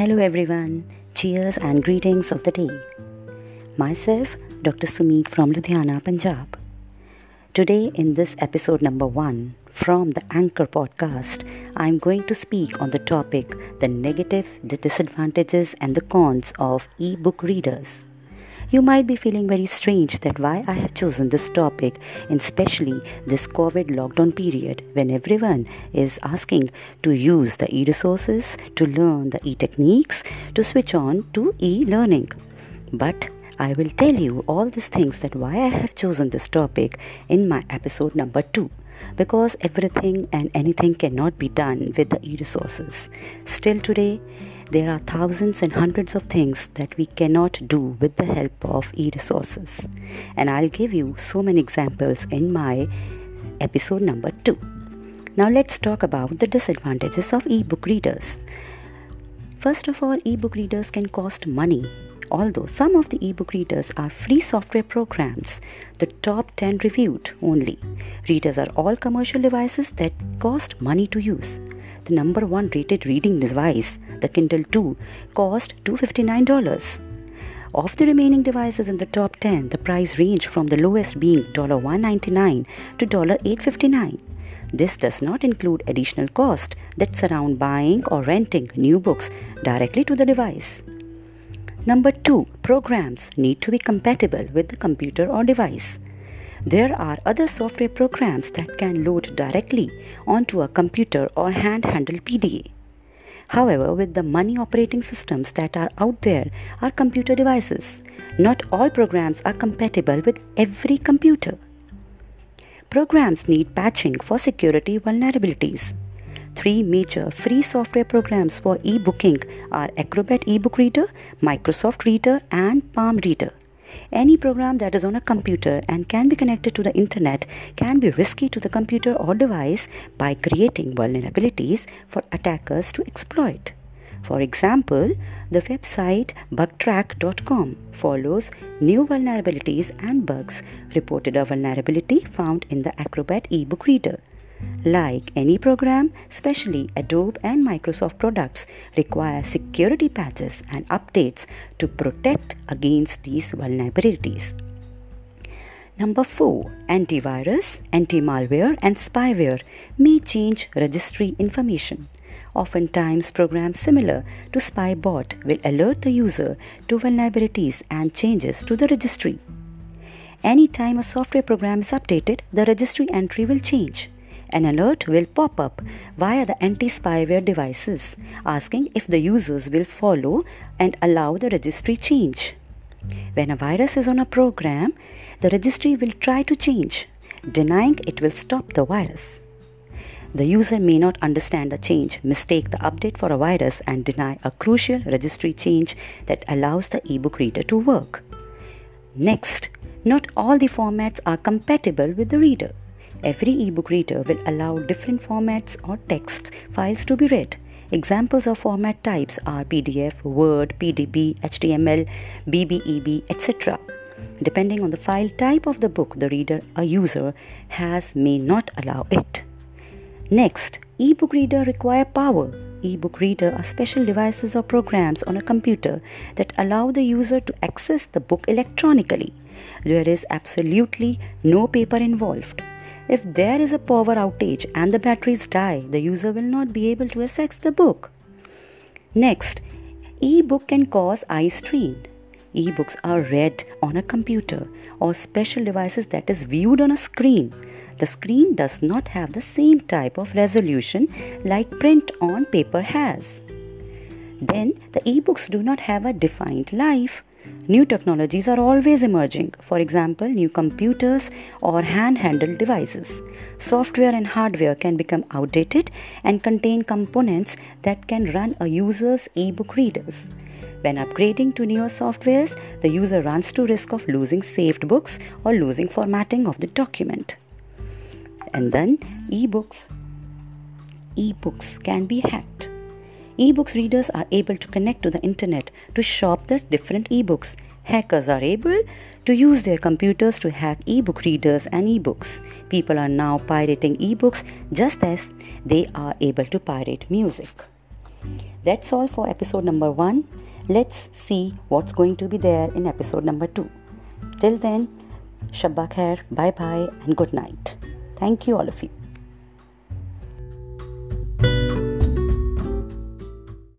Hello, everyone. Cheers and greetings of the day. Myself, Dr. Sumeet from Ludhiana, Punjab. Today, in this episode number one from the Anchor podcast, I'm going to speak on the topic the negative, the disadvantages, and the cons of e book readers. You might be feeling very strange that why I have chosen this topic, and especially this COVID lockdown period when everyone is asking to use the e resources, to learn the e techniques, to switch on to e learning. But I will tell you all these things that why I have chosen this topic in my episode number 2 because everything and anything cannot be done with the e resources. Still today, there are thousands and hundreds of things that we cannot do with the help of e resources. And I'll give you so many examples in my episode number 2. Now let's talk about the disadvantages of e-book readers. First of all, e-book readers can cost money. Although some of the e-book readers are free software programs, the top 10 reviewed only. Readers are all commercial devices that cost money to use. The number one rated reading device the Kindle 2 cost $259. Of the remaining devices in the top 10, the price range from the lowest being 199 to 859. This does not include additional cost that surround buying or renting new books directly to the device. Number 2. Programs need to be compatible with the computer or device. There are other software programs that can load directly onto a computer or hand-handled PDA. However, with the money operating systems that are out there are computer devices. Not all programs are compatible with every computer. Programs need patching for security vulnerabilities. Three major free software programs for e-booking are Acrobat eBook Reader, Microsoft Reader, and Palm Reader. Any program that is on a computer and can be connected to the internet can be risky to the computer or device by creating vulnerabilities for attackers to exploit. For example, the website bugtraq.com follows new vulnerabilities and bugs, reported a vulnerability found in the Acrobat ebook reader. Like any program, especially Adobe and Microsoft products require security patches and updates to protect against these vulnerabilities. Number 4. Antivirus, anti-malware and spyware may change registry information. Oftentimes, programs similar to Spybot will alert the user to vulnerabilities and changes to the registry. Anytime a software program is updated, the registry entry will change an alert will pop up via the anti spyware devices asking if the users will follow and allow the registry change. When a virus is on a program, the registry will try to change, denying it will stop the virus. The user may not understand the change, mistake the update for a virus, and deny a crucial registry change that allows the ebook reader to work. Next, not all the formats are compatible with the reader. Every ebook reader will allow different formats or text files to be read. Examples of format types are PDF, Word, PDB, HTML, BBEB, etc. Depending on the file type of the book the reader a user has may not allow it. Next, ebook reader require power. Ebook reader are special devices or programs on a computer that allow the user to access the book electronically. There is absolutely no paper involved. If there is a power outage and the batteries die, the user will not be able to access the book. Next, e-book can cause eye strain. E-books are read on a computer or special devices that is viewed on a screen. The screen does not have the same type of resolution like print on paper has. Then the e-books do not have a defined life. New technologies are always emerging, for example, new computers or hand-handled devices. Software and hardware can become outdated and contain components that can run a user's e-book readers. When upgrading to newer softwares, the user runs to risk of losing saved books or losing formatting of the document. And then e-books. E-books can be hacked. Ebooks readers are able to connect to the internet to shop the different ebooks. Hackers are able to use their computers to hack ebook readers and ebooks. People are now pirating ebooks just as they are able to pirate music. That's all for episode number one. Let's see what's going to be there in episode number two. Till then, Shabba Khair, bye bye, and good night. Thank you, all of you.